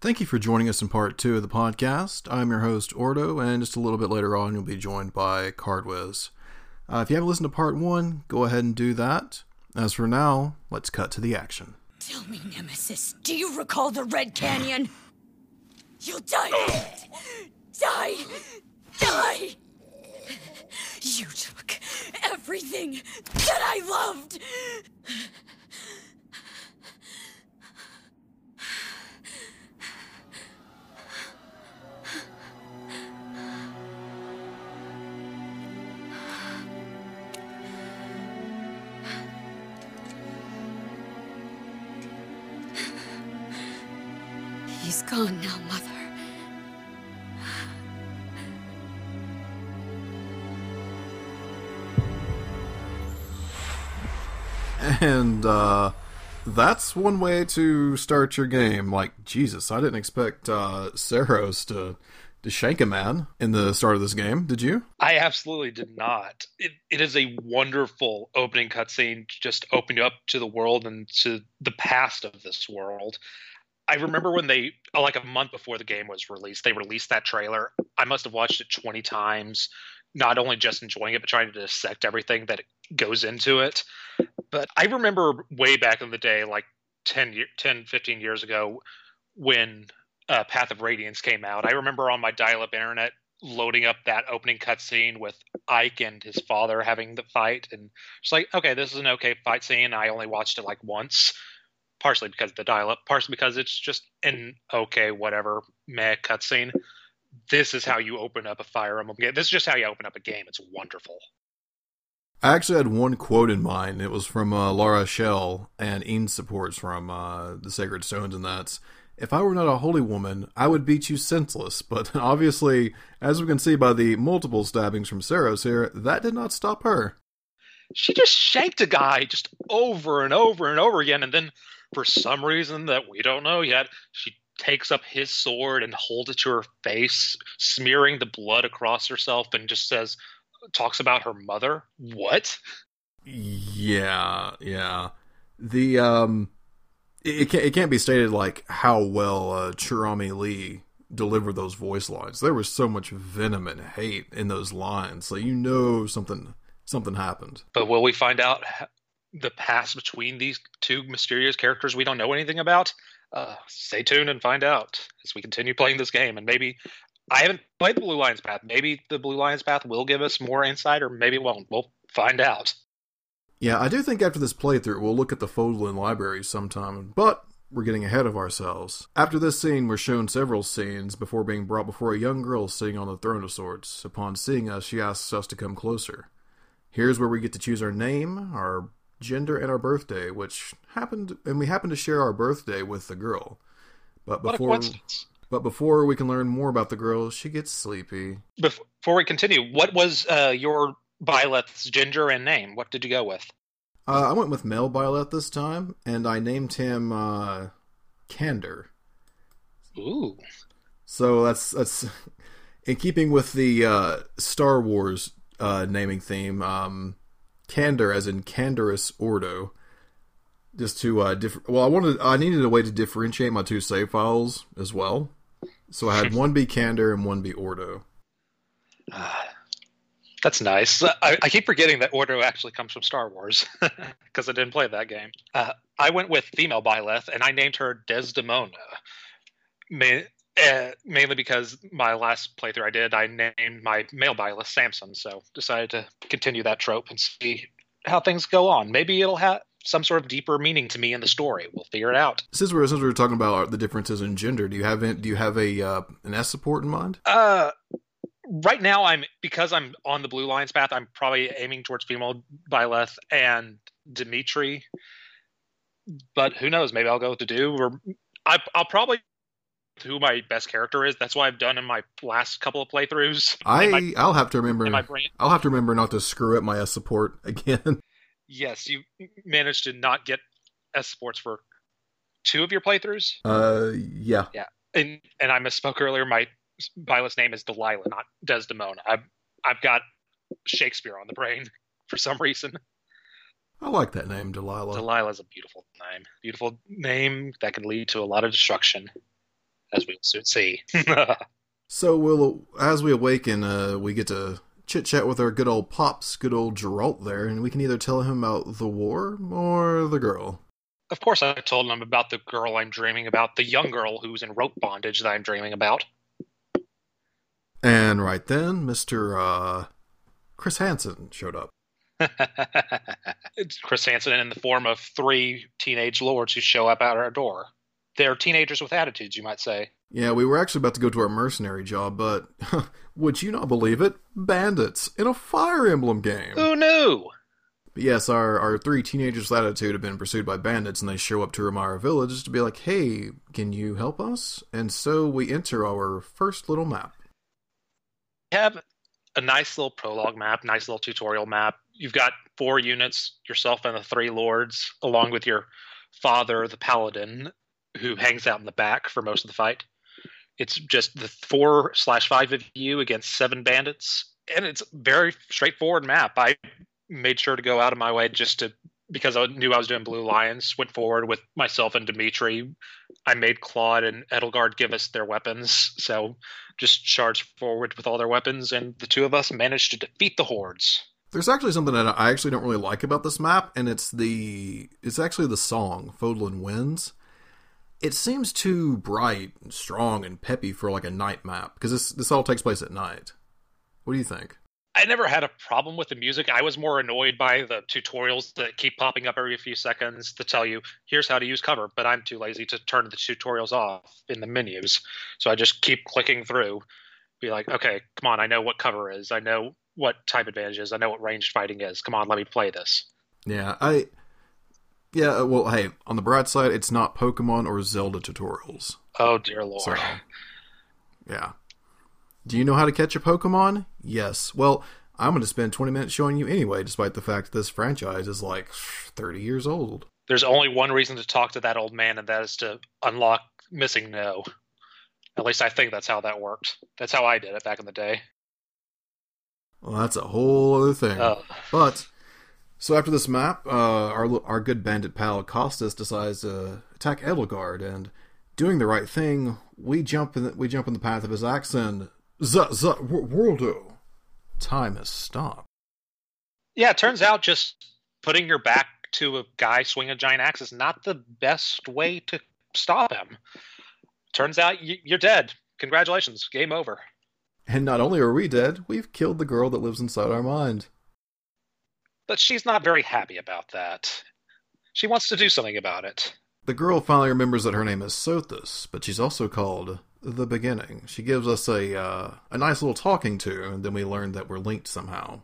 Thank you for joining us in part two of the podcast. I'm your host, Ordo, and just a little bit later on, you'll be joined by Cardwiz. Uh, if you haven't listened to part one, go ahead and do that. As for now, let's cut to the action. Tell me, Nemesis, do you recall the Red Canyon? You'll die! die! Die! You took everything that I loved! Gone now, Mother. And uh, that's one way to start your game. Like Jesus, I didn't expect uh, Seiros to to shank a man in the start of this game. Did you? I absolutely did not. It, it is a wonderful opening cutscene, just opening up to the world and to the past of this world. I remember when they, like a month before the game was released, they released that trailer. I must have watched it 20 times, not only just enjoying it, but trying to dissect everything that goes into it. But I remember way back in the day, like 10, 10 15 years ago, when uh, Path of Radiance came out. I remember on my dial-up internet loading up that opening cutscene with Ike and his father having the fight, and it's like, okay, this is an okay fight scene. I only watched it like once, partially because of the dial-up, partially because it's just an okay, whatever, meh cutscene. This is how you open up a Fire Emblem game. This is just how you open up a game. It's wonderful. I actually had one quote in mind. It was from uh, L'Arachel and Yin supports from uh, the Sacred Stones, and that's if I were not a holy woman, I would beat you senseless. But obviously, as we can see by the multiple stabbings from Seiros here, that did not stop her. She just shanked a guy just over and over and over again, and then for some reason that we don't know yet, she takes up his sword and holds it to her face, smearing the blood across herself, and just says, talks about her mother. What? Yeah, yeah. The um it can't, it can't be stated like how well uh, Cherami Leigh delivered those voice lines. There was so much venom and hate in those lines, so you know something something happened. But will we find out the past between these two mysterious characters we don't know anything about? Uh, stay tuned and find out as we continue playing this game. And maybe I haven't played the Blue Lions Path. Maybe the Blue Lions Path will give us more insight, or maybe it won't. We'll find out. Yeah, I do think after this playthrough, we'll look at the Fodlan library sometime, but we're getting ahead of ourselves. After this scene, we're shown several scenes before being brought before a young girl sitting on the throne of sorts. Upon seeing us, she asks us to come closer. Here's where we get to choose our name, our gender, and our birthday, which happened, and we happen to share our birthday with the girl. But before, but before we can learn more about the girl, she gets sleepy. Before we continue, what was uh, your Byleth's gender and name. What did you go with? Uh, I went with male Byleth this time, and I named him uh, Candor. Ooh. So that's that's in keeping with the uh, Star Wars uh, naming theme. Um, Candor, as in Canderous Ordo. Just to uh, diff- well, I wanted I needed a way to differentiate my two save files as well. So I had one be Candor and one be Ordo. That's nice. I, I, keep forgetting that Ordo actually comes from Star Wars because I didn't play that game. Uh, I went with female Byleth and I named her Desdemona, Ma- uh, mainly because my last playthrough I did, I named my male Byleth Samson. So decided to continue that trope and see how things go on. Maybe it'll have some sort of deeper meaning to me in the story. We'll figure it out. Since we're since we're talking about the differences in gender, do you have do you have a uh, an S support in mind? Uh right now I'm because I'm on the blue lions path. I'm probably aiming towards female Byleth and Dimitri. But who knows? Maybe I'll go to do or I, I'll probably who my best character is. That's what I've done in my last couple of playthroughs. I my, I'll have to remember. I'll have to remember not to screw up my S support again. Yes, you managed to not get S supports for two of your playthroughs. Uh, yeah, yeah, and and I misspoke earlier. My Byleth's name is Delilah, not Desdemona. I've I've got Shakespeare on the brain for some reason. I like that name, Delilah. Delilah's a beautiful name. Beautiful name that can lead to a lot of destruction. As we'll soon see. So we'll, as we awaken, uh, we get to chit chat with our good old pops, good old Jeralt there, and we can either tell him about the war or the girl. of course, I told him about the girl I'm dreaming about, the young girl who's in rope bondage that I'm dreaming about. And right then, Mister uh, Chris Hansen showed up. it's Chris Hansen in the form of three teenage lords who show up at our door. They're teenagers with attitudes, you might say. Yeah, we were actually about to go to our mercenary job, but would you not believe it? Bandits in a Fire Emblem game. Who knew? But yes, our, our three teenagers with attitude have been pursued by bandits, and they show up to Remire Village to be like, hey, can you help us? And so we enter our first little map. You have a nice little prologue map, nice little tutorial map. You've got four units, yourself and the three lords, along with your father, the paladin, who hangs out in the back for most of the fight. It's just the four slash five of you against seven bandits, and it's very straightforward map. I made sure to go out of my way just to because I knew I was doing Blue Lions. Went forward with myself and Dimitri. I made Claude and Edelgard give us their weapons, so just charged forward with all their weapons, and the two of us managed to defeat the hordes. There's actually something that I actually don't really like about this map, and it's the it's actually the song Fodlan Winds. It seems too bright and strong and peppy for like a night map because this this all takes place at night. What do you think? I never had a problem with the music. I was more annoyed by the tutorials that keep popping up every few seconds to tell you here's how to use cover, but I'm too lazy to turn the tutorials off in the menus. So I just keep clicking through, be like, okay, come on, I know what cover is, I know what type advantage is, I know what ranged fighting is. Come on, let me play this. Yeah, I yeah, uh, well, hey, on the bright side, it's not Pokemon or Zelda tutorials. Oh dear lord. So, yeah. Do you know how to catch a Pokemon? Yes. Well, I'm going to spend 20 minutes showing you anyway, despite the fact that this franchise is like 30 years old. There's only one reason to talk to that old man, and that is to unlock MissingNo. At least I think that's how that worked. That's how I did it back in the day. Well, that's a whole other thing. Oh. But so after this map, uh, our our good bandit pal Kostas decides to attack Edelgard, and doing the right thing, we jump in the, we jump in the path of his axe and z z worldo. Time has stopped. Yeah, it turns out just putting your back to a guy swinging a giant axe is not the best way to stop him. Turns out you're dead. Congratulations, game over. And not only are we dead, we've killed the girl that lives inside our mind. But she's not very happy about that. She wants to do something about it. The girl finally remembers that her name is Sothis, but she's also called the Beginning. She gives us a uh, a nice little talking to, and then we learn that we're linked somehow.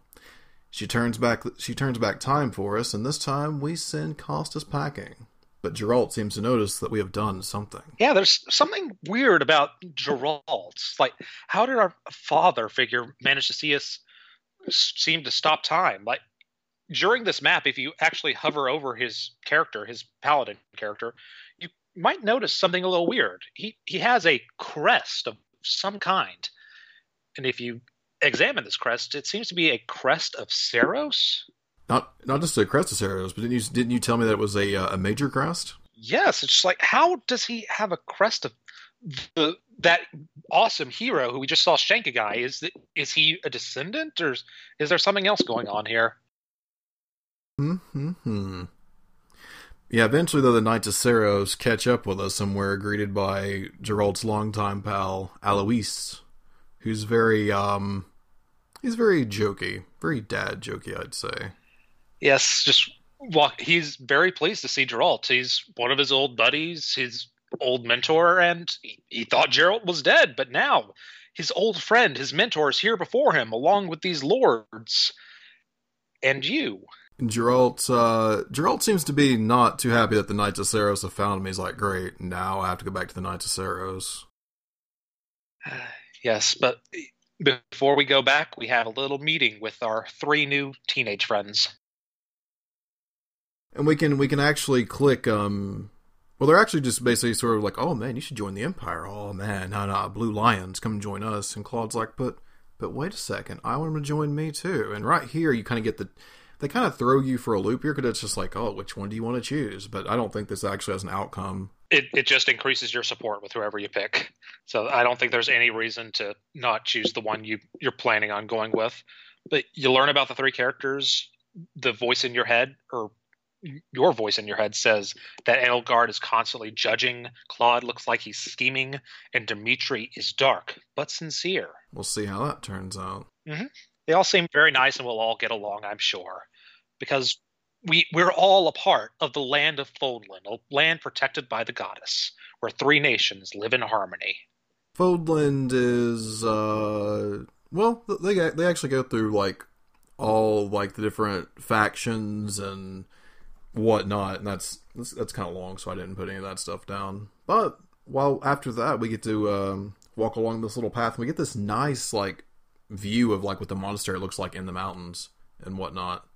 She turns back she turns back time for us, and this time we send Kostas packing. But Jeralt seems to notice that we have done something. Yeah, there's something weird about Jeralt. Like, how did our father figure manage to see us seem to stop time? Like, during this map, if you actually hover over his character, his paladin character, you might notice something a little weird. He he has a crest of some kind, and if you examine this crest, it seems to be a crest of Seiros. Not not just a crest of Seiros, but didn't you didn't you tell me that it was a uh, a major crest? Yes, it's just like how does he have a crest of the that awesome hero who we just saw shank a guy? Is the, is he a descendant or is, is there something else going on here? Hmm. Yeah, eventually, though, the Knights of Seiros catch up with us somewhere, greeted by Jeralt's longtime pal, Alois, who's very, um, he's very jokey, very dad jokey, I'd say. Yes, just walk. He's very pleased to see Jeralt. He's one of his old buddies, his old mentor, and he, he thought Jeralt was dead, but now his old friend, his mentor, is here before him, along with these lords and you. Jeralt, uh, Jeralt seems to be not too happy that the Knights of Seiros have found him. He's like, great, now I have to go back to the Knights of Seiros. Yes, but before we go back, we have a little meeting with our three new teenage friends. And we can we can actually click. Um, well, they're actually just basically sort of like, oh man, you should join the Empire. Oh man, no, no, Blue Lions, come join us. And Claude's like, but but wait a second, I want him to join me too. And right here, you kind of get the they kind of throw you for a loop here because it's just like, oh, which one do you want to choose? But I don't think this actually has an outcome It it just increases your support with whoever you pick. So I don't think there's any reason to not choose the one you you're planning on going with. But you learn about the three characters. The voice in your head, or your voice in your head, says that Edelgard is constantly judging. Claude looks like he's scheming, and Dimitri is dark but sincere. We'll see how that turns out. Mm-hmm. They all seem very nice, and we'll all get along, I'm sure, because we we're all a part of the land of Fodlan, a land protected by the goddess, where three nations live in harmony. Fodlan is uh well they they actually go through like all like the different factions and whatnot and that's that's, that's kind of long so I didn't put any of that stuff down but while after that we get to um, walk along this little path and we get this nice like view of like what the monastery looks like in the mountains and whatnot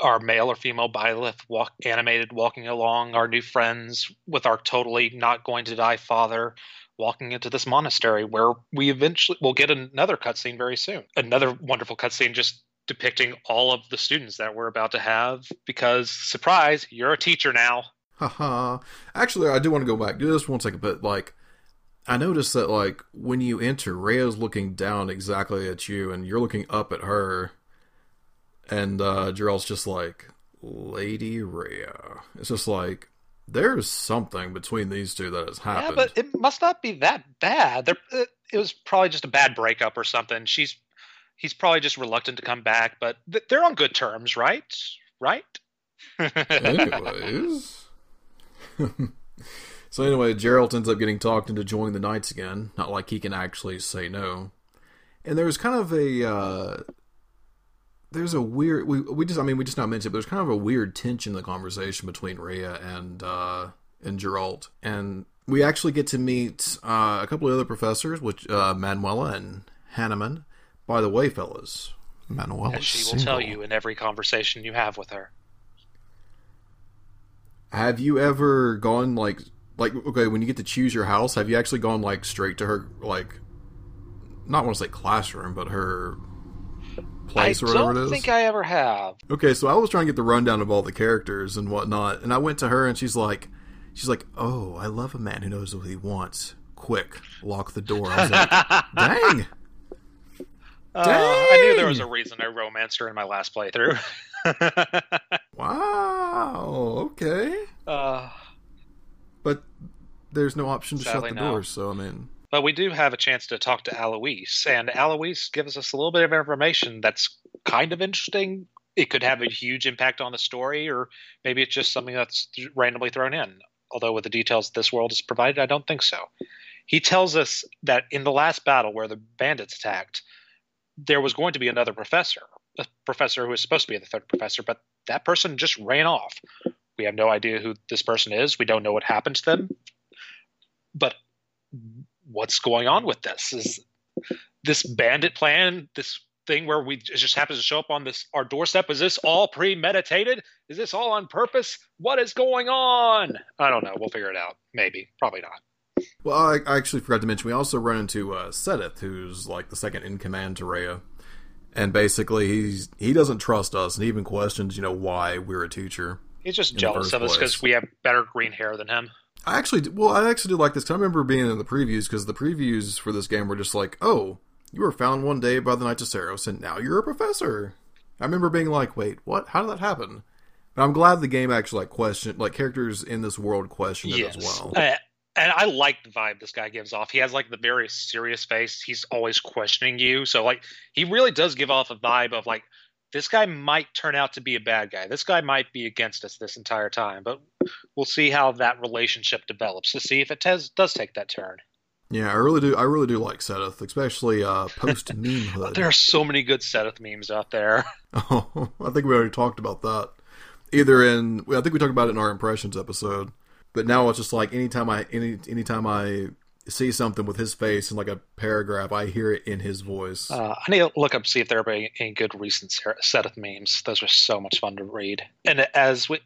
Our male or female Byleth walk animated walking along, our new friends with our totally not going to die father walking into this monastery where we eventually will get another cutscene very soon. Another wonderful cutscene just depicting all of the students that we're about to have because surprise, you're a teacher now. Haha. Actually, I do want to go back. Do this one second, but like, I noticed that like when you enter, Rhea's looking down exactly at you, and you're looking up at her, and uh Jeralt's just like, Lady Rhea. It's just like there's something between these two that has happened. Yeah, but it must not be that bad. There, it, it was probably just a bad breakup or something. She's he's probably just reluctant to come back, but th- they're on good terms, right? Right? Anyways. so anyway, Jeralt ends up getting talked into joining the Knights again. Not like he can actually say no. And there's kind of a uh, there's a weird we we just I mean we just not mentioned it, but there's kind of a weird tension in the conversation between Rhea and uh, and Jeralt. And we actually get to meet uh, a couple of other professors, which uh, Manuela and Hanneman. By the way, fellas, Manuela As she will tell you in every conversation you have with her. Have you ever gone like like okay when you get to choose your house? Have you actually gone like straight to her like not want to say classroom, but her place I or whatever it is i don't think I ever have. Okay, so I was trying to get the rundown of all the characters and whatnot, and I went to her and she's like, she's like, oh, I love a man who knows what he wants. Quick, lock the door. I was like, dang. Uh, I knew there was a reason I romanced her in my last playthrough. Wow. Okay, uh, there's no option to Sadly, shut the no. door, so I mean, but we do have a chance to talk to Alois, and Alois gives us a little bit of information that's kind of interesting. It could have a huge impact on the story, or maybe it's just something that's randomly thrown in. Although, with the details this world has provided, I don't think so. He tells us that in the last battle where the bandits attacked, there was going to be another professor, a professor who was supposed to be the third professor, but that person just ran off. We have no idea who this person is. We don't know what happened to them. But what's going on with this? Is this bandit plan, this thing where we it just happens to show up on this our doorstep? Is this all premeditated? Is this all on purpose? What is going on? I don't know. We'll figure it out. Maybe. Probably not. Well, I, I actually forgot to mention we also run into uh, Seteth, who's like the second in command to Rhea, and basically he's he doesn't trust us, and he even questions, you know, why we're a teacher. He's just jealous of us because we have better green hair than him. I actually, well, I actually do like this. 'cause I remember being in the previews because the previews for this game were just like, oh, you were found one day by the Knights of Seiros, and now you're a professor. I remember being like, wait, what? How did that happen? But I'm glad the game actually like questioned, like characters in this world questioned it as well. Uh, and I like the vibe this guy gives off. He has like the very serious face. He's always questioning you. So like he really does give off a vibe of like this guy might turn out to be a bad guy. This guy might be against us this entire time. But we'll see how that relationship develops to see if it does take that turn. Yeah, I really do. I really do like Seteth, especially uh, post meme hood. There are so many good Seteth memes out there. Oh, I think we already talked about that. Either in, I think we talked about it in our impressions episode. But now it's just like anytime I any anytime I see something with his face in like a paragraph, I hear it in his voice. Uh, I need to look up see if there are any, good recent Seteth memes. Those are so much fun to read. And as we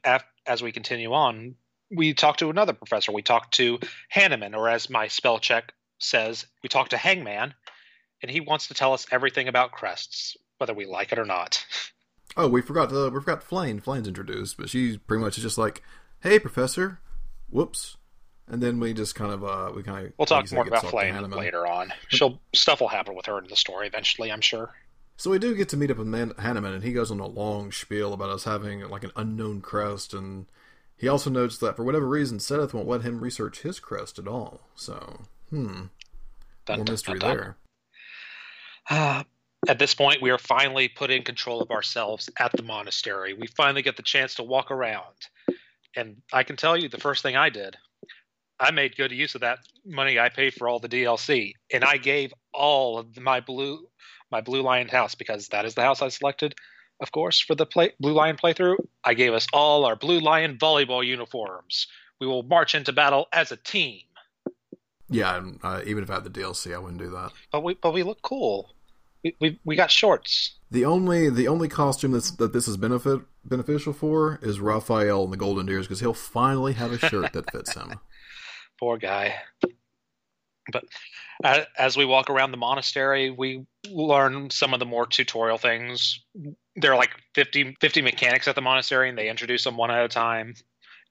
as we continue on, we talk to another professor. We talk to Hanneman, or as my spell check says, we talk to Hangman, and he wants to tell us everything about crests, whether we like it or not. Oh, we forgot to we forgot Flayn. Flayn's introduced, but she's pretty much just like, "Hey, professor. Whoops. And then we just kind of uh we kind of we'll talk more about Flayn later on. She'll stuff will happen with her in the story eventually, I'm sure. So we do get to meet up with Man- Hanneman, and he goes on a long spiel about us having like an unknown crest, and he also notes that for whatever reason, Seteth won't let him research his crest at all. So, hmm, dun, more dun, mystery dun, there. Uh, at this point, we are finally put in control of ourselves at the monastery. We finally get the chance to walk around, and I can tell you, the first thing I did, I made good use of that money I paid for all the DLC, and I gave all of my blue my Blue Lion house because that is the house I selected, of course, for the play, Blue Lion playthrough. I gave us all our Blue Lion volleyball uniforms. We will march into battle as a team. Yeah, uh, even if I had the DLC, I wouldn't do that. But we but we look cool. We, we, we got shorts. The only the only costume that's that this is benefit beneficial for is Raphael and the Golden Deers because he'll finally have a shirt that fits him. Poor guy. But as we walk around the monastery, we learn some of the more tutorial things. There are like 50, 50 mechanics at the monastery, and they introduce them one at a time.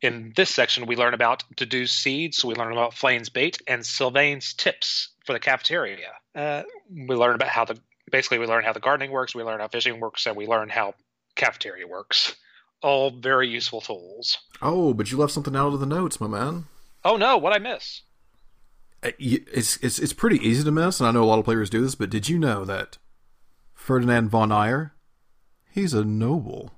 In this section, we learn about Dedue's seeds, we learn about Flayn's bait, and Sylvain's tips for the cafeteria. Uh, we learn about how the basically we learn how the gardening works, we learn how fishing works, and we learn how cafeteria works. All very useful tools. Oh, but you left something out of the notes, my man. Oh no, what I miss? Uh, it's it's it's pretty easy to miss, and I know a lot of players do this. But did you know that Ferdinand von Aegir, he's a noble.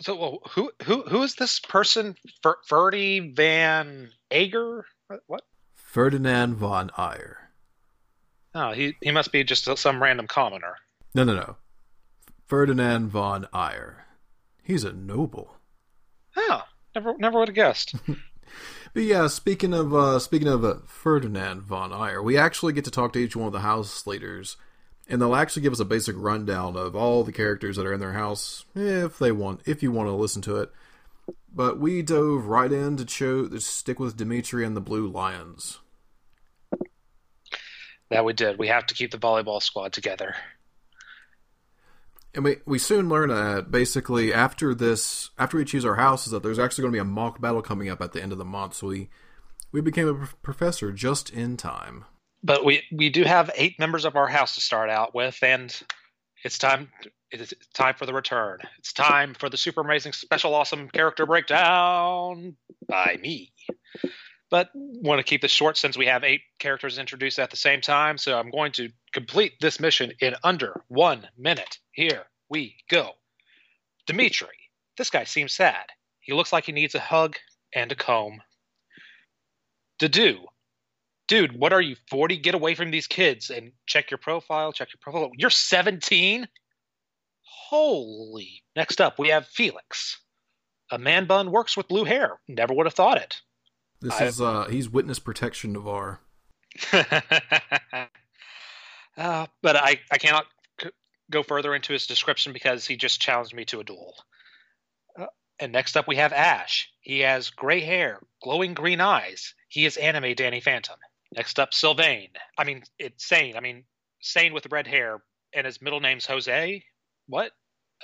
So well, who who who is this person? Fer, Ferdy van Aegir? What? Ferdinand von Aegir. Oh, he he must be just some random commoner. No, no, no. Ferdinand von Aegir. He's a noble. Oh, never never would have guessed. But yeah, speaking of uh, speaking of uh, Ferdinand von Aegir, we actually get to talk to each one of the house leaders, and they'll actually give us a basic rundown of all the characters that are in their house, if they want, if you want to listen to it. But we dove right in to, show, to stick with Dimitri and the Blue Lions. That we did. We have to keep the volleyball squad together and we we soon learn that basically after this after we choose our houses that there's actually going to be a mock battle coming up at the end of the month. So we we became a professor just in time. But we we do have eight members of our house to start out with and it's time it's time for the return. It's time for the super amazing special awesome character breakdown by me but want to keep this short since we have eight characters introduced at the same time so i'm going to complete this mission in under one minute here we go. Dimitri. This guy seems sad. He looks like he needs a hug and a comb. Dedue. Dude, what are you, 40? Get away from these kids and check your profile, check your profile. You're 17? Holy. Next up, we have Felix. A man bun works with blue hair. Never would have thought it. This I... is, uh, he's witness protection Navarre. uh, but I, I cannot go further into his description because he just challenged me to a duel. Uh, and next up, we have Ashe. He has gray hair, glowing green eyes. He is anime Danny Phantom. Next up, Sylvain. I mean, it's Sain. I mean, Sain with red hair, and his middle name's Jose. What?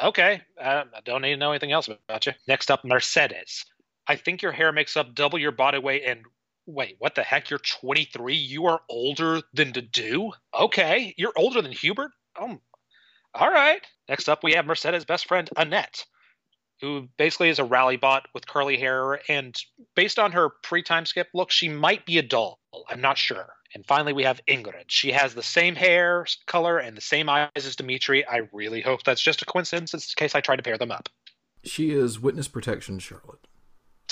Okay, uh, I don't need to know anything else about you. Next up, Mercedes. I think your hair makes up double your body weight and wait, what the heck? You're 23. You are older than Dedue. Okay, you're older than Hubert. Oh all right. Next up, we have Mercedes' best friend, Annette, who basically is a rally bot with curly hair. And based on her pre time skip look, she might be a doll. I'm not sure. And finally, we have Ingrid. She has the same hair color and the same eyes as Dimitri. I really hope that's just a coincidence in case I try to pair them up. She is witness protection Charlotte.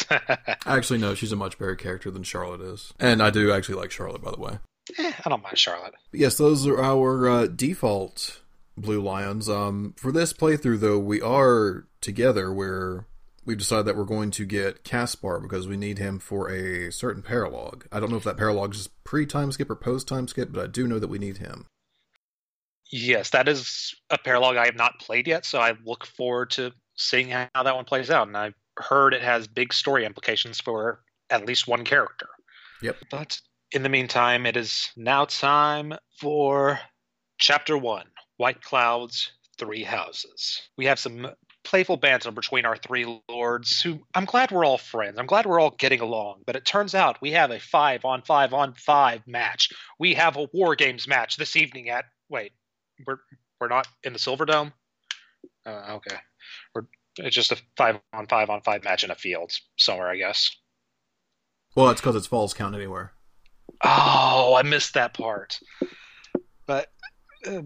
actually, no, she's a much better character than Charlotte is. And I do actually like Charlotte, by the way. Eh, I don't mind Charlotte. But yes, those are our uh, default Blue Lions. Um, for this playthrough, though, we are together where we've decided that we're going to get Caspar because we need him for a certain paralog. I don't know if that paralog is pre time skip or post time skip, but I do know that we need him. Yes, that is a paralog I have not played yet, so I look forward to seeing how that one plays out. And I've heard it has big story implications for at least one character. Yep. But in the meantime, it is now time for chapter one White Clouds, Three Houses. We have some playful banter between our three lords, who I'm glad we're all friends. I'm glad we're all getting along. But it turns out we have a five on five on five match. We have a War Games match this evening at. Wait, we're we're not in the Silver Dome. Uh, okay, it's just a five on five on five match in a field somewhere, I guess. Well, it's because it's falls count anywhere. Oh, I missed that part. But uh,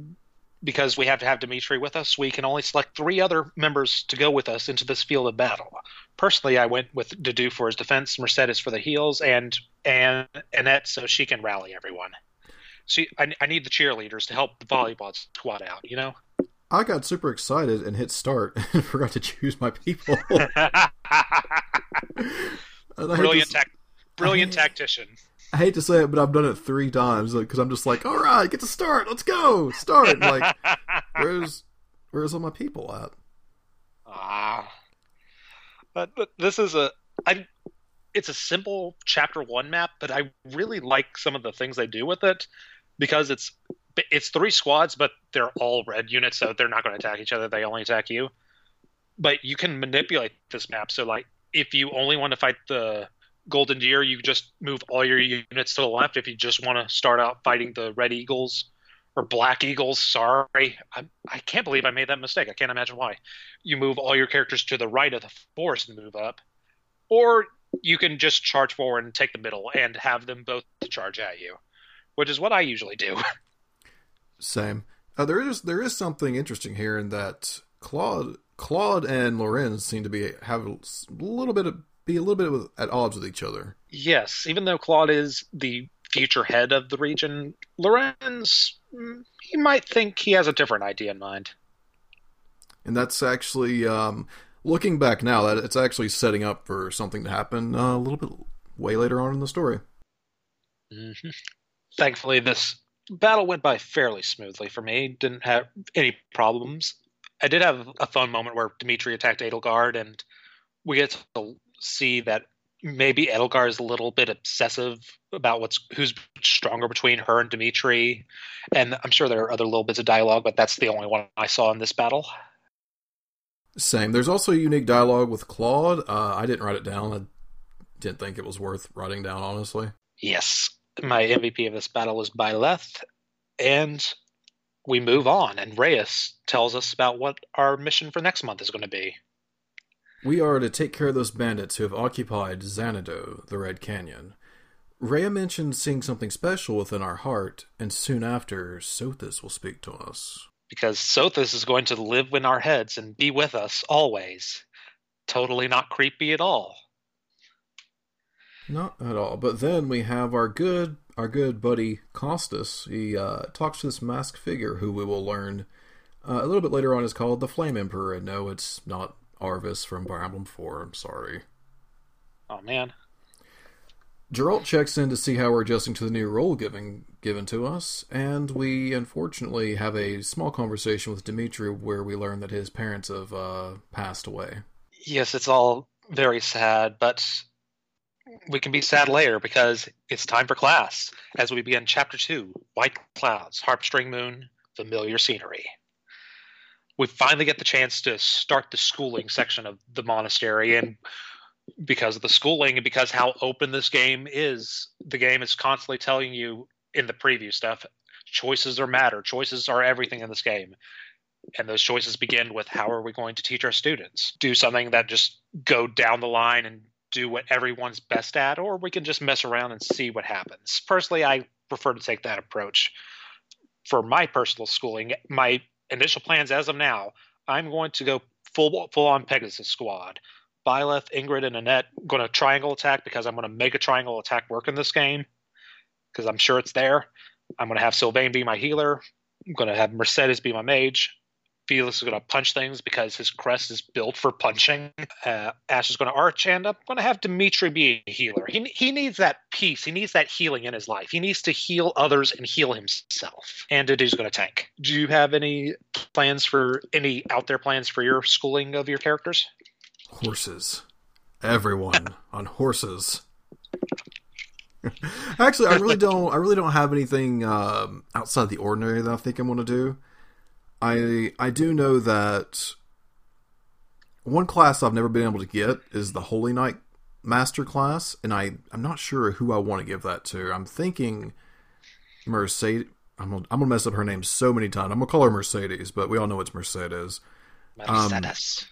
because we have to have Dimitri with us, we can only select three other members to go with us into this field of battle. Personally, I went with Dedue for his defense, Mercedes for the heels, and and Annette so she can rally everyone. See, I, I need the cheerleaders to help the volleyball squad out. You know. I got super excited and hit start and forgot to choose my people. brilliant, to, brilliant I, tactician. I hate to say it, but I've done it three times because I'm just like, all right, get to start, let's go, start. like, where's where's all my people at? Ah, but, but this is a I. It's a simple chapter one map, but I really like some of the things they do with it because it's it's three squads, but they're all red units, so they're not going to attack each other. They only attack you. But you can manipulate this map. So, like, if you only want to fight the Golden Deer, you just move all your units to the left. If you just want to start out fighting the Red Eagles or Black Eagles, sorry, I, I can't believe I made that mistake. I can't imagine why. You move all your characters to the right of the forest and move up, or you can just charge forward and take the middle and have them both charge at you, which is what I usually do. Same. Uh, there is there is something interesting here in that Claude Claude and Lorenz seem to be have a little bit of be a little bit of, at odds with each other. Yes, even though Claude is the future head of the region, Lorenz mm, he might think he has a different idea in mind. And that's actually um, looking back now that it's actually setting up for something to happen uh, a little bit way later on in the story. Mm-hmm. Thankfully, this battle went by fairly smoothly for me. Didn't have any problems. I did have a fun moment where Dimitri attacked Edelgard, and we get to see that maybe Edelgard is a little bit obsessive about what's who's stronger between her and Dimitri. And I'm sure there are other little bits of dialogue, but that's the only one I saw in this battle. Same. There's also a unique dialogue with Claude. Uh, I didn't write it down. I didn't think it was worth writing down, honestly. Yes my MVP of this battle is Byleth, and we move on. And Reyes tells us about what our mission for next month is going to be. We are to take care of those bandits who have occupied Zanado, the Red Canyon. Rhea mentioned seeing something special within our heart, and soon after, Sothis will speak to us. Because Sothis is going to live in our heads and be with us always. Totally not creepy at all. Not at all. But then we have our good our good buddy Kostas. He uh, talks to this masked figure who we will learn uh, a little bit later on is called the Flame Emperor. And no, it's not Arvis from Fire Emblem 4. I'm sorry. Oh, man. Jeralt checks in to see how we're adjusting to the new role given given to us, and we unfortunately have a small conversation with Dimitri where we learn that his parents have uh, passed away. Yes, it's all very sad, but we can be sad later because it's time for class as we begin chapter two white clouds harpstring moon familiar scenery. We finally get the chance to start the schooling section of the monastery and because of the schooling and because how open this game is the game is constantly telling you in the preview stuff choices are matter choices are everything in this game. And those choices begin with how are we going to teach our students? Do something that just go down the line and do what everyone's best at, or we can just mess around and see what happens. Personally, I prefer to take that approach. For my personal schooling, my initial plans as of now, I'm going to go full full on Pegasus squad. Byleth, Ingrid, and Annette going to triangle attack because I'm going to make a triangle attack work in this game because I'm sure it's there. I'm going to have Sylvain be my healer. I'm going to have Mercedes be my mage. Felix is going to punch things because his crest is built for punching. Uh, Ashe is going to arch, and I'm going to have Dimitri be a healer. He he needs that peace. He needs that healing in his life. He needs to heal others and heal himself. And Dedue's going to tank. Do you have any plans for any out there plans for your schooling of your characters? Horses. Everyone on horses. Actually, I really don't. I really don't have anything um, outside the ordinary that I think I'm going to do. I I do know that One class I've never been able to get is the Holy Knight Master class, and I I'm not sure who I want to give that to. I'm thinking Mercedes. I'm gonna, I'm gonna mess up her name so many times. I'm gonna call her Mercedes, but we all know it's Mercedes. Mercedes. Um,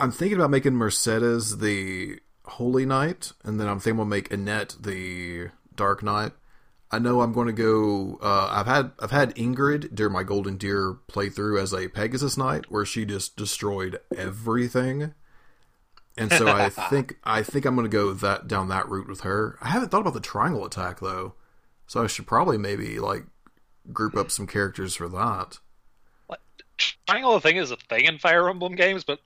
I'm thinking about making Mercedes the Holy Knight, and then I'm thinking we'll make Annette the Dark Knight. I know I'm going to go. Uh, I've had I've had Ingrid during my Golden Deer playthrough as a Pegasus Knight, where she just destroyed everything, and so I think I think I'm going to go that down that route with her. I haven't thought about the triangle attack though, so I should probably maybe like group up some characters for that. What? Triangle thing is a thing in Fire Emblem games, but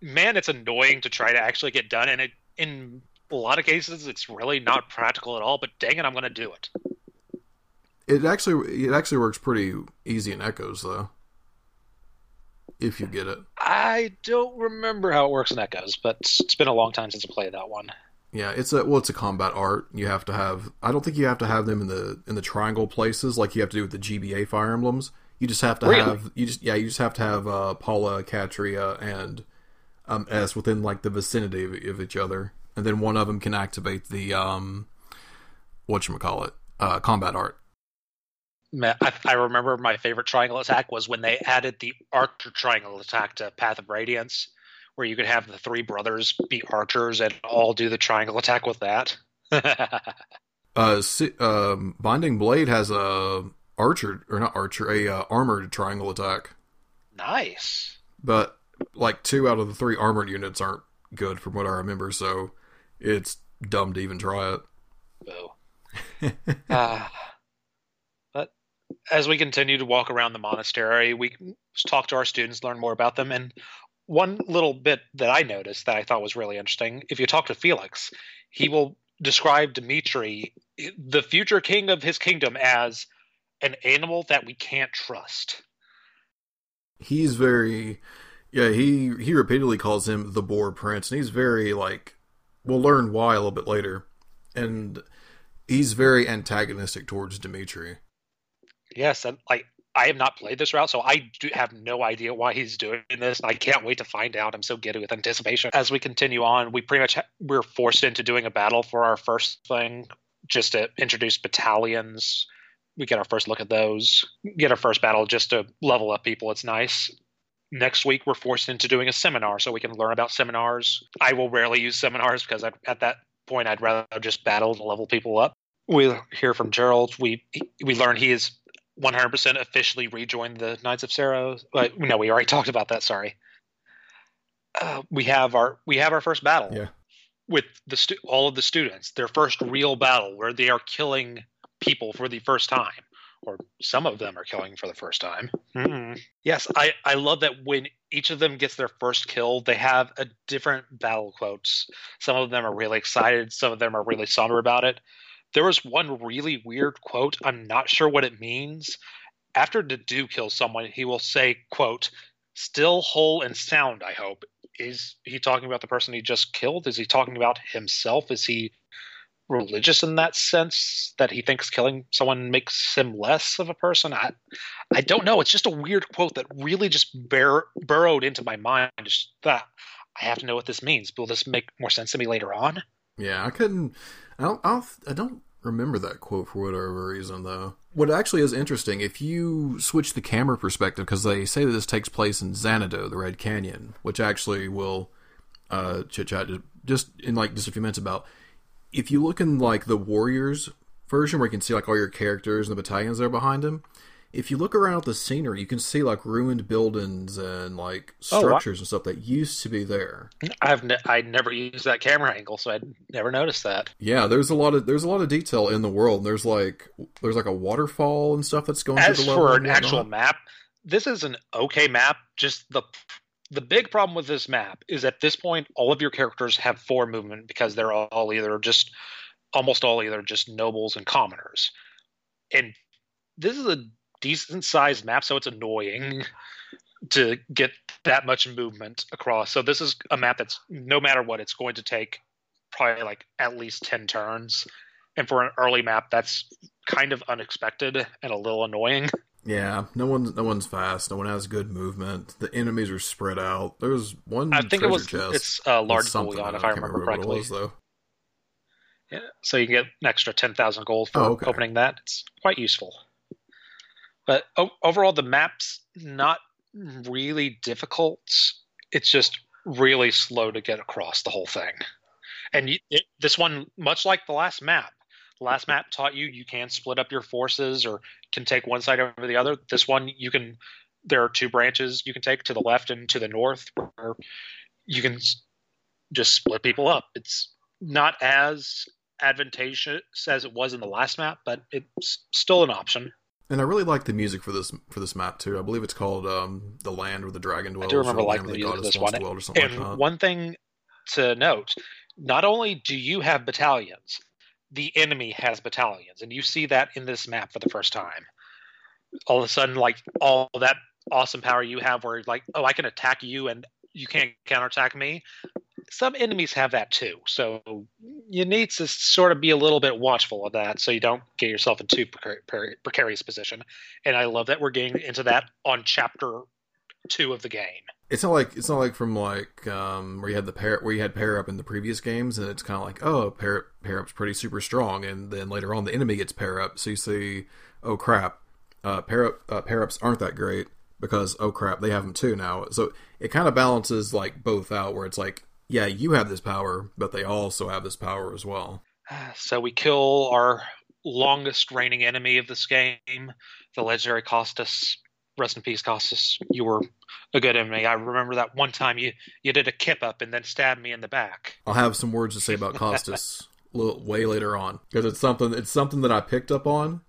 man, it's annoying to try to actually get done, and it in a lot of cases it's really not practical at all. But dang it, I'm going to do it. It actually it actually works pretty easy in Echoes though. If you get it. I don't remember how it works in Echoes, but it's been a long time since I played that one. Yeah, it's a well, it's a combat art. You have to have. I don't think you have to have them in the in the triangle places like you have to do with the GBA Fire Emblems. You just have to Really? have. You just yeah, you just have to have uh, Palla, Catria, and um, S within like the vicinity of, of each other, and then one of them can activate the um, what you call it, uh, combat art. I, I remember my favorite triangle attack was when they added the archer triangle attack to Path of Radiance, where you could have the three brothers be archers and all do the triangle attack with that. Uh, um, Binding Blade has a archer or not archer, a uh, armored triangle attack, nice. but like two out of the three armored units aren't good from what I remember, so it's dumb to even try it. Boo. Ah. As we continue to walk around the monastery, we talk to our students, learn more about them, and one little bit that I noticed that I thought was really interesting: if you talk to Felix, he will describe Dimitri, the future king of his kingdom, as an animal that we can't trust. He's very, yeah. He he repeatedly calls him the Boar Prince, and he's very like. We'll learn why a little bit later, and he's very antagonistic towards Dimitri. Yes, and like I have not played this route, so I do have no idea why he's doing this. I can't wait to find out. I'm so giddy with anticipation. As we continue on, we pretty much ha- we're forced into doing a battle for our first thing, just to introduce battalions. We get our first look at those. Get our first battle just to level up people. It's nice. Next week, we're forced into doing a seminar so we can learn about seminars. I will rarely use seminars because I, at that point, I'd rather just battle to level people up. We hear from Jeralt. We we learn he is 100% officially rejoined the Knights of Seiros. Uh, no, we already talked about that. Sorry. Uh, we have our we have our first battle Yeah. with the stu- all of the students. Their first real battle where they are killing people for the first time, or some of them are killing for the first time. Mm. Yes, I I love that when each of them gets their first kill, they have a different battle quotes. Some of them are really excited. Some of them are really somber about it. There was one really weird quote. I'm not sure what it means. After Dedue kills someone, he will say, "quote Still whole and sound." I hope. Is he talking about the person he just killed? Is he talking about himself? Is he religious in that sense that he thinks killing someone makes him less of a person? I, I don't know. It's just a weird quote that really just bur- burrowed into my mind. Just that I have to know what this means. Will this make more sense to me later on? Yeah, I couldn't. I don't. I don't, I don't remember that quote for whatever reason, though. What actually is interesting, if you switch the camera perspective, because they say that this takes place in Zanado, the Red Canyon, which actually will uh, chit chat just in like just a few minutes about. If you look in like the Warriors version, where you can see like all your characters and the battalions that are behind them, if you look around at the scenery, you can see like ruined buildings and like Oh, wow. structures and stuff that used to be there. I've ne- I never used that camera angle, so I'd never noticed that. Yeah, there's a lot of there's a lot of detail in the world. There's like there's like a waterfall and stuff that's going As through the level for an actual map, this is an okay map. Just the the big problem with this map is at this point all of your characters have four movement because they're all either just almost all either just nobles and commoners. And this is a decent sized map, so it's annoying to get that much movement across. So this is a map that's no matter what, it's going to take probably like at least ten turns. And for an early map, that's kind of unexpected and a little annoying. Yeah, no one's no one's fast. No one has good movement. The enemies are spread out. There's one. I think it was chest it's a large bullion if I can't remember what it correctly. was, though. Yeah, so you can get an extra ten thousand gold for Oh, okay. opening that. It's quite useful. But o- overall, the map's not really difficult. It's just really slow to get across the whole thing. And you, it, this one, much like the last map, the last map taught you you can split up your forces or can take one side over the other. This one, you can. There are two branches you can take to the left and to the north, where you can just split people up. It's not as advantageous as it was in the last map, but it's still an option. And I really like the music for this for this map too. I believe it's called um, "The Land Where the Dragon Dwells." do remember liking the Where music of this one. Or something And like that. one thing to note not only do you have battalions, the enemy has battalions. And you see that in this map for the first time. All of a sudden, like all that awesome power you have, where like, oh, I can attack you and you can't counterattack me. Some enemies have that too. So you need to sort of be a little bit watchful of that so you don't get yourself into precar- precar- precarious position. And I love that we're getting into that on chapter two of the game. It's not like it's not like from like um, where you had the pair where you had pair up in the previous games, and it's kind of like oh pair pair up's pretty super strong, and then later on the enemy gets pair up, so you see oh crap, uh, pair up uh, pair ups aren't that great because oh crap they have them too now, so it kind of balances like both out where it's like yeah you have this power, but they also have this power as well. So we kill our longest reigning enemy of this game, the legendary Kostas. Rest in peace, Kostas. You were a good enemy. I remember that one time you, you did a kip up and then stabbed me in the back. I'll have some words to say about Kostas a little, way later on because it's something it's something that I picked up on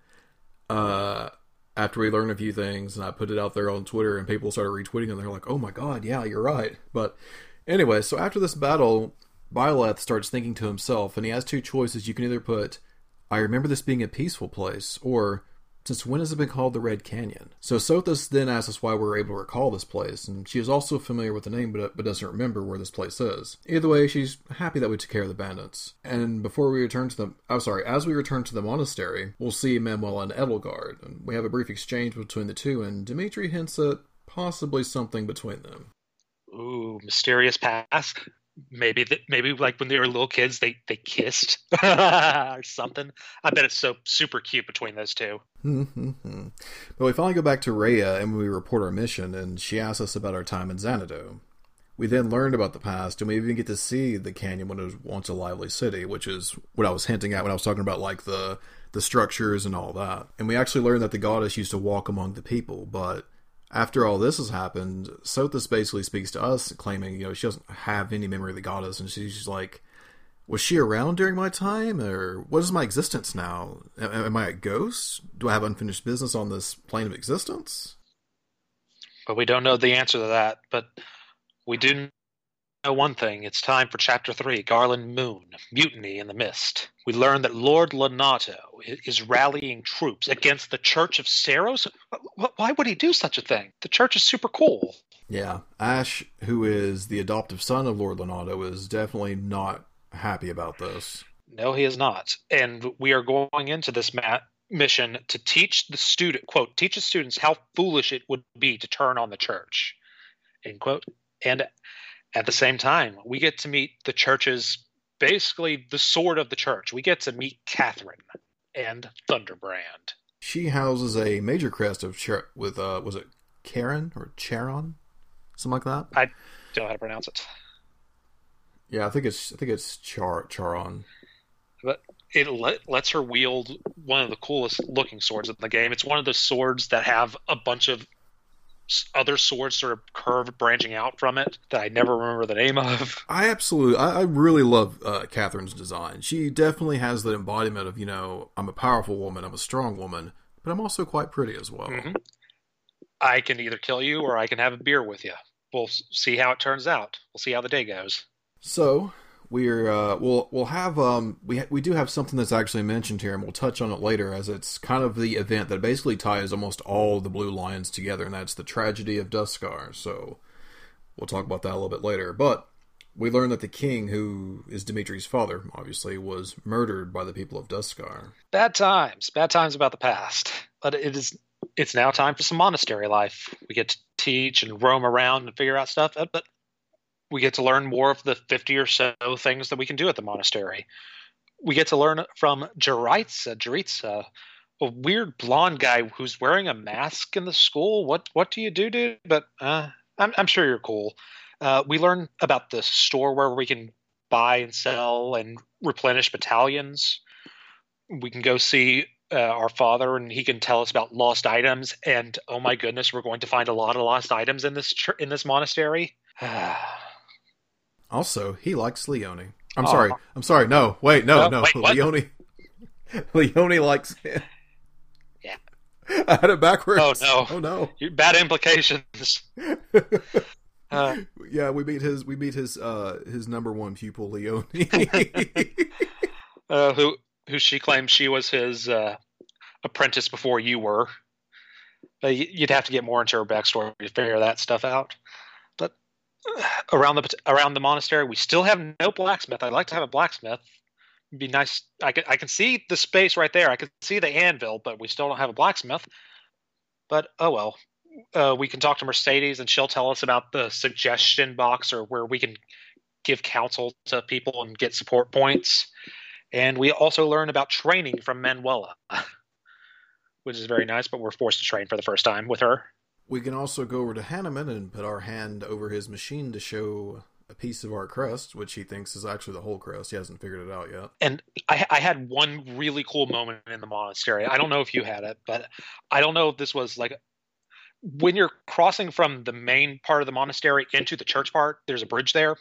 uh, after we learned a few things, and I put it out there on Twitter, and people started retweeting, and they're like, "Oh my god, yeah, you're right." But anyway, so after this battle, Byleth starts thinking to himself, and he has two choices. You can either put, "I remember this being a peaceful place," or since when has it been called the Red Canyon? So Sothis then asks us why we're able to recall this place, and she is also familiar with the name but, but doesn't remember where this place is. Either way, she's happy that we took care of the bandits. And before we return to the, I'm sorry, as we return to the monastery, we'll see Manuel and Edelgard, and we have a brief exchange between the two, and Dimitri hints at possibly something between them. Ooh, mysterious past. Maybe that. Maybe like when they were little kids, they they kissed or something. I bet it's so super cute between those two. but we finally go back to Rhea and we report our mission, and she asks us about our time in Zanado. We then learned about the past, and we even get to see the canyon when it was once a lively city, which is what I was hinting at when I was talking about like the the structures and all that. And we actually learned that the goddess used to walk among the people, but after all this has happened, Sothis basically speaks to us, claiming you know she doesn't have any memory of the goddess, and she's like, was she around during my time, or what is my existence now? Am, I a ghost? Do I have unfinished business on this plane of existence? But we don't know the answer to that. But we do know one thing. It's time for Chapter 3 Garland Moon Mutiny in the Mist. We learn that Lord Lonato is rallying troops against the Church of Seiros. Why would he do such a thing? The church is super cool. Yeah, Ashe, who is the adoptive son of Lord Lonato, is definitely not happy about this. No, he is not. And we are going into this ma- mission to teach the student, quote, teach the students how foolish it would be to turn on the church, end quote. And at the same time, we get to meet the church's basically the sword of the church. We get to meet Catherine and Thunderbrand. She houses a major crest of Char- with uh, was it Karen or Charon, something like that. I don't know how to pronounce it. Yeah, I think it's I think it's Char Charon. But it let, lets her wield one of the coolest looking swords in the game. It's one of the swords that have a bunch of other swords sort of curved branching out from it that I never remember the name of. I absolutely, I, I really love uh, Catherine's design. She definitely has the embodiment of, you know, I'm a powerful woman, I'm a strong woman, but I'm also quite pretty as well. Mhm. I can either kill you or I can have a beer with you. We'll see how it turns out. We'll see how the day goes. So we're uh, we'll we'll have um we ha- we do have something that's actually mentioned here, and we'll touch on it later, as it's kind of the event that basically ties almost all the Blue Lions together, and that's the tragedy of Duscur. So we'll talk about that a little bit later, but. We learn that the king, who is Dimitri's father, obviously, was murdered by the people of Duscur. Bad times. Bad times about the past. But it is it's now time for some monastery life. We get to teach and roam around and figure out stuff, but we get to learn more of the 50 or so things that we can do at the monastery. We get to learn from Jeritza, a weird blonde guy who's wearing a mask in the school. What what do you do, dude? But uh, I'm I'm sure you're cool. Uh, we learn about the store where we can buy and sell and replenish battalions. We can go see uh, our father, and he can tell us about lost items. And oh my goodness, we're going to find a lot of lost items in this ch- in this monastery. also, he likes Leonie. I'm oh. sorry. I'm sorry. No, wait, no, no. Wait, Leonie. Leonie likes him. Yeah. I had it backwards. Oh no! Oh no! Bad implications. Uh, yeah, we meet his we meet his uh his number one pupil Leonie. uh, who who she claims she was his uh, apprentice before you were. You'd have to get more into her backstory to figure that stuff out. Around the around the monastery, we still have no blacksmith. I'd like to have a blacksmith. It'd be nice. I can I can see the space right there. I can see the anvil, but we still don't have a blacksmith. But oh well uh, we can talk to Mercedes and she'll tell us about the suggestion box or where we can give counsel to people and get support points. And we also learn about training from Manuela, which is very nice, but we're forced to train for the first time with her. We can also go over to Hanneman and put our hand over his machine to show a piece of our crest, which he thinks is actually the whole crest. He hasn't figured it out yet. And I, I, had one really cool moment in the monastery. I don't know if you had it, but I don't know if this was like when you're crossing from the main part of the monastery into the church part, there's a bridge there.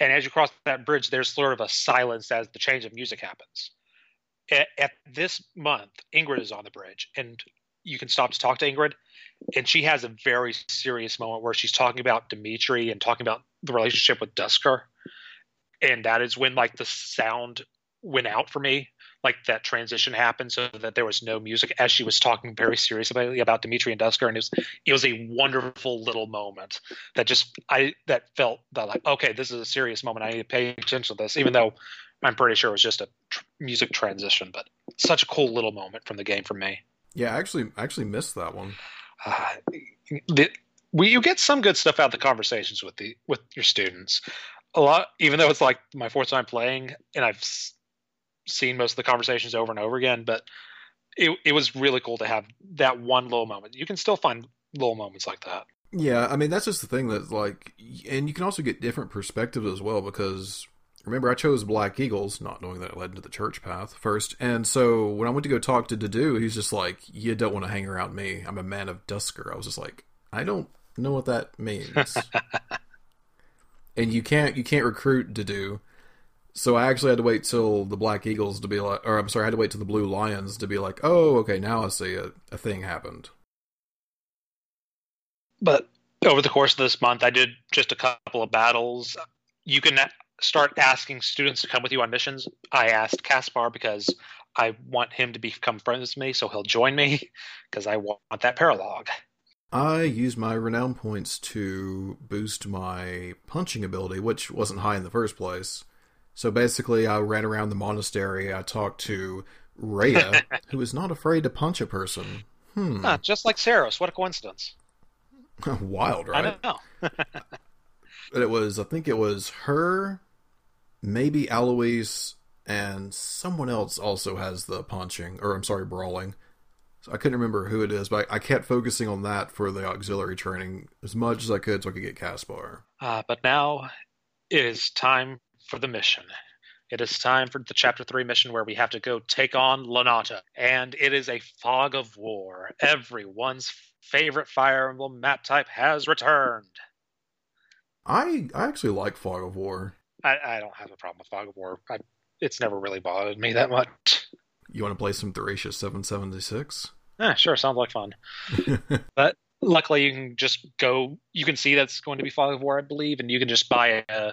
And as you cross that bridge, there's sort of a silence as the change of music happens. At, at, this month, Ingrid is on the bridge, and you can stop to talk to Ingrid. And she has a very serious moment where she's talking about Dimitri and talking about the relationship with Duscur. And that is when like the sound went out for me like that transition happened so that there was no music as she was talking very seriously about Dimitri and Duscur and it was it was a wonderful little moment that just I that felt that like okay this is a serious moment. I need to pay attention to this even though I'm pretty sure it was just a tr- music transition but such a cool little moment from the game for me. Yeah I actually actually missed that one uh, the, we you get some good stuff out of the conversations with the with your students a lot even though it's like my fourth time playing and I've seen most of the conversations over and over again, but it it was really cool to have that one little moment. You can still find little moments like that. Yeah, I mean that's just the thing that like, and you can also get different perspectives as well because remember I chose Black Eagles, not knowing that it led into the church path first, and so when I went to go talk to Dedue, he's just like, "You don't want to hang around me. I'm a man of Duscur." I was just like, "I don't know what that means." and you can't you can't recruit Dedue so I actually had to wait till the Black Eagles to be like, or I'm sorry, I had to wait till the Blue Lions to be like, oh, okay, now I see a, a thing happened. But over the course of this month, I did just a couple of battles. You can start asking students to come with you on missions. I asked Caspar because I want him to become friends with me, so he'll join me because I want that paralog. I used my renown points to boost my punching ability, which wasn't high in the first place. So basically, I ran around the monastery. I talked to Rhea, who is not afraid to punch a person. Hmm. Huh, just like Seiros. What a coincidence. Wild, right? I don't know. but it was, I think it was her, maybe Alois, and someone else also has the punching, or I'm sorry, brawling. So I couldn't remember who it is, but I, I kept focusing on that for the auxiliary training as much as I could so I could get Caspar. Uh, but now it is time for the mission. It is time for the chapter three mission where we have to go take on Lonato. And it is a fog of war. Everyone's favorite Fire Emblem map type has returned. I I actually like Fog of War. I, I don't have a problem with Fog of War. I, it's never really bothered me that much. You want to play some Thracia 776? Yeah, sure. Sounds like fun. but luckily, you can just go. You can see that's going to be Fog of War, I believe, and you can just buy a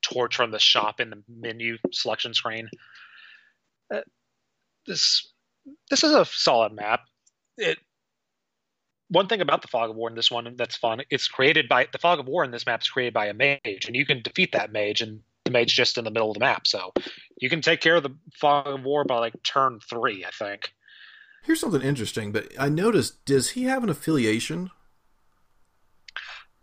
torch from the shop in the menu selection screen. Uh, this this is a solid map. It one thing about the fog of war in this one that's fun. It's created by the fog of war in this map is created by a mage, and you can defeat that mage, and the mage just in the middle of the map. So you can take care of the fog of war by like turn three, I think. Here's something interesting, but I noticed, does he have an affiliation?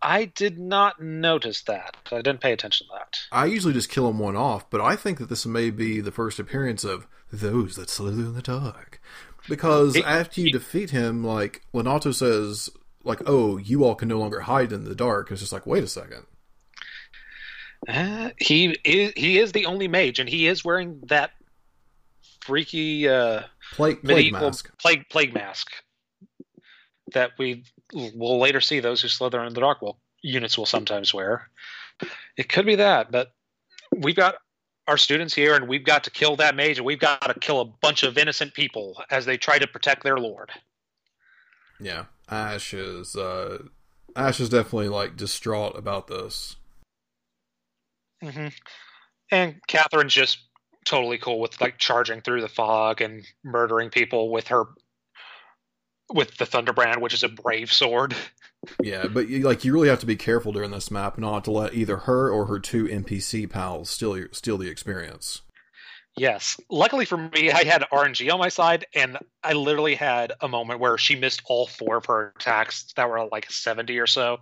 I did not notice that. I didn't pay attention to that. I usually just kill him one off, but I think that this may be the first appearance of those that slither in the dark. Because It- after you defeat him, like, Lonato says, like, oh, you all can no longer hide in the dark. It's just like, wait a second. Uh, he is he is the only mage, and he is wearing that freaky uh, Plague, plague mask. plague plague mask that we will later see those who slither in the dark will units will sometimes wear. It could be that, but we've got our students here, and we've got to kill that mage, and we've got to kill a bunch of innocent people as they try to protect their lord. Yeah. Ashe is, uh, Ashe is definitely, like, distraught about this. hmm And Catherine's just totally cool with like charging through the fog and murdering people with her with the Thunderbrand, which is a brave sword. Yeah, but you, like you really have to be careful during this map not to let either her or her two NPC pals steal steal the experience. Yes. Luckily for me, I had RNG on my side, and I literally had a moment where she missed all four of her attacks that were like 70 or so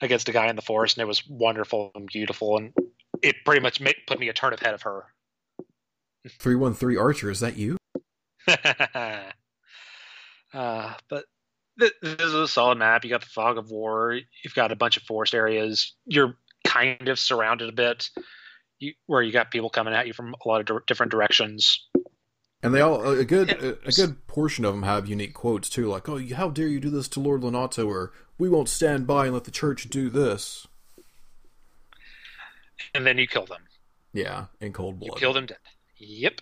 against a guy in the forest, and it was wonderful and beautiful. And it pretty much ma- put me a turn ahead of her. 313 Archer, is that you? uh, but this is a solid map. You got the fog of war. You've got a bunch of forest areas. You're kind of surrounded a bit, you, where you got people coming at you from a lot of di- different directions. And they all a good a, a good portion of them have unique quotes too, like "Oh, how dare you do this to Lord Lonato?" or "We won't stand by and let the church do this." And then you kill them. Yeah, in cold blood. You kill them dead. Yep.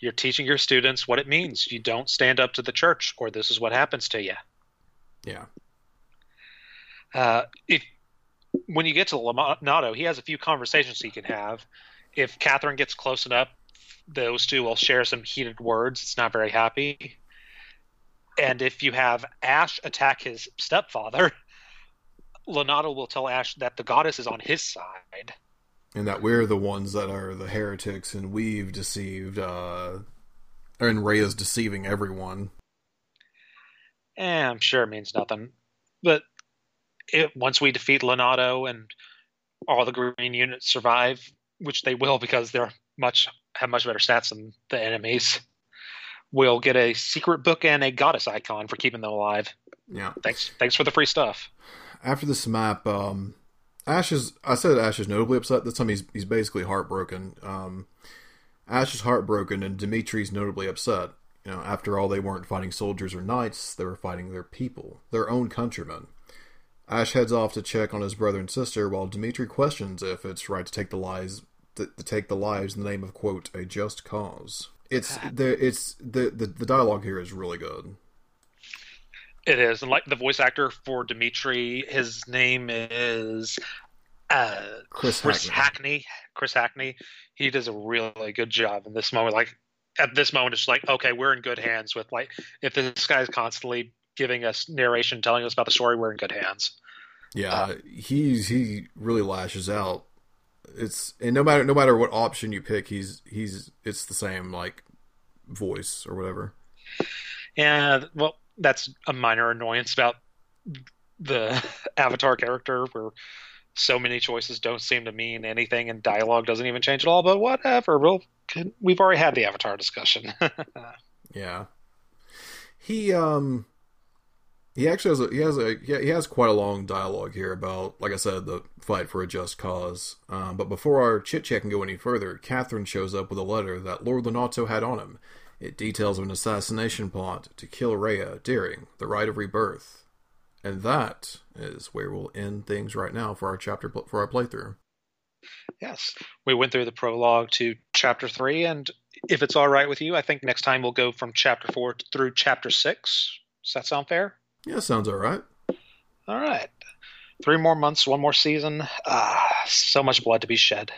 You're teaching your students what it means. You don't stand up to the church, or this is what happens to you. Yeah, Uh, if when you get to Lonato, he has a few conversations he can have. If Catherine gets close enough, those two will share some heated words. It's not very happy. And if you have Ashe attack his stepfather, Lonato will tell Ashe that the goddess is on his side. and that we're the ones that are the heretics, and we've deceived. uh And Rhea's deceiving everyone. Eh, I'm sure it means nothing. But it, once we defeat Lonato and all the green units survive, which they will because they're much have much better stats than the enemies, we'll get a secret book and a goddess icon for keeping them alive. Yeah. Thanks, thanks for the free stuff. after this map, um, Ashe is. I said Ashe is notably upset. This time he's he's basically heartbroken. Um, Ashe is heartbroken, and Dimitri's notably upset. You know, after all, they weren't fighting soldiers or knights; they were fighting their people, their own countrymen. Ashe heads off to check on his brother and sister, while Dimitri questions if it's right to take the lives to, to take the lives in the name of quote a just cause. It's the it's the, the the dialogue here is really good. It is, and like the voice actor for Dimitri, his name is uh, Chris, Chris Hackman. Hackney. Chris Hackney. He does a really good job in this moment. Like at this moment, it's like okay, we're in good hands with like if this guy's constantly giving us narration, telling us about the story, we're in good hands. Yeah, uh, he's he really lashes out. It's and no matter no matter what option you pick, he's he's it's the same like voice or whatever. And well, that's a minor annoyance about the Avatar character, where so many choices don't seem to mean anything, and dialogue doesn't even change at all. But whatever, we'll we've already had the Avatar discussion. Yeah, he um he actually has a he has a he has quite a long dialogue here about like I said the fight for a just cause. Um, but before our chit chat can go any further, Catherine shows up with a letter that Lord Lonato had on him. It details of an assassination plot to kill Rhea during the Rite of Rebirth, and that is where we'll end things right now for our chapter for our playthrough. Yes, we went through the prologue to chapter three, and if it's all right with you, I think next time we'll go from chapter four through chapter six. Does that sound fair? Yeah, sounds all right. All right. Three more months, one more season. Ah, so much blood to be shed.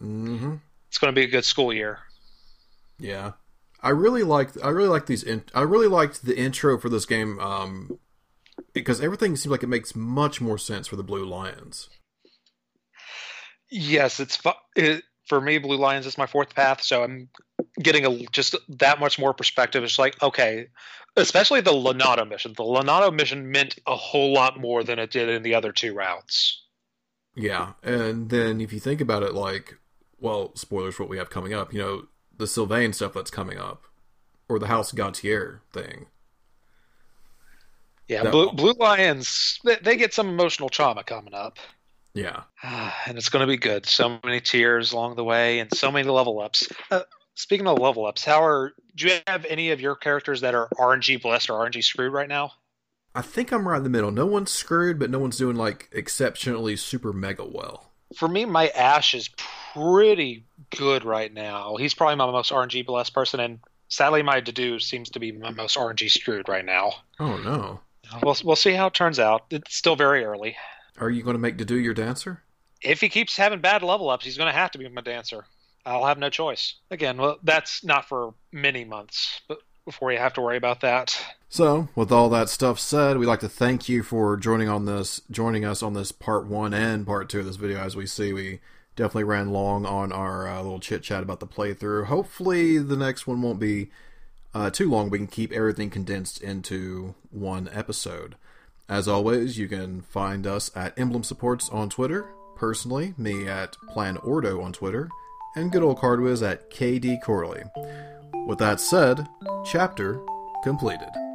Mm-hmm. It's going to be a good school year. Yeah, I really liked. I really liked these. In, I really liked the intro for this game. Um, because everything seems like it makes much more sense for the Blue Lions. Yes, it's it, for me. Blue Lions is my fourth path, so I'm getting a just that much more perspective. It's like okay, especially the Lonato mission. The Lonato mission meant a whole lot more than it did in the other two routes. Yeah, and then if you think about it, like, well, spoilers for what we have coming up. You know, the Sylvain stuff that's coming up, or the House Gautier thing. Yeah, Blue, Blue, Lions they, they, get some emotional trauma coming up. Yeah, and it's going to be good. So many tears along the way, and so many level ups. Uh, speaking of level ups, how are do you have any of your characters that are RNG blessed or RNG screwed right now? I think I'm right in the middle. No one's screwed, but no one's doing like exceptionally super mega well. For me, my Ashe is pretty good right now. He's probably my most RNG blessed person, and sadly, my Dedue seems to be my most RNG screwed right now. Oh no. We'll we'll see how it turns out. It's still very early. Are you going to make Dedue your dancer? If he keeps having bad level ups, he's going to have to be my dancer. I'll have no choice. Again, well, that's not for many months, but before you have to worry about that. So, with all that stuff said, we'd like to thank you for joining on this, joining us on this part one and part two of this video. As we see, we definitely ran long on our uh, little chit chat about the playthrough. Hopefully, the next one won't be uh, too long. We can keep everything condensed into one episode. As always, you can find us at Emblem Supports on Twitter. Personally, me at Plan Ordo on Twitter, and good old Cardwiz at KD Corley. With that said, chapter completed.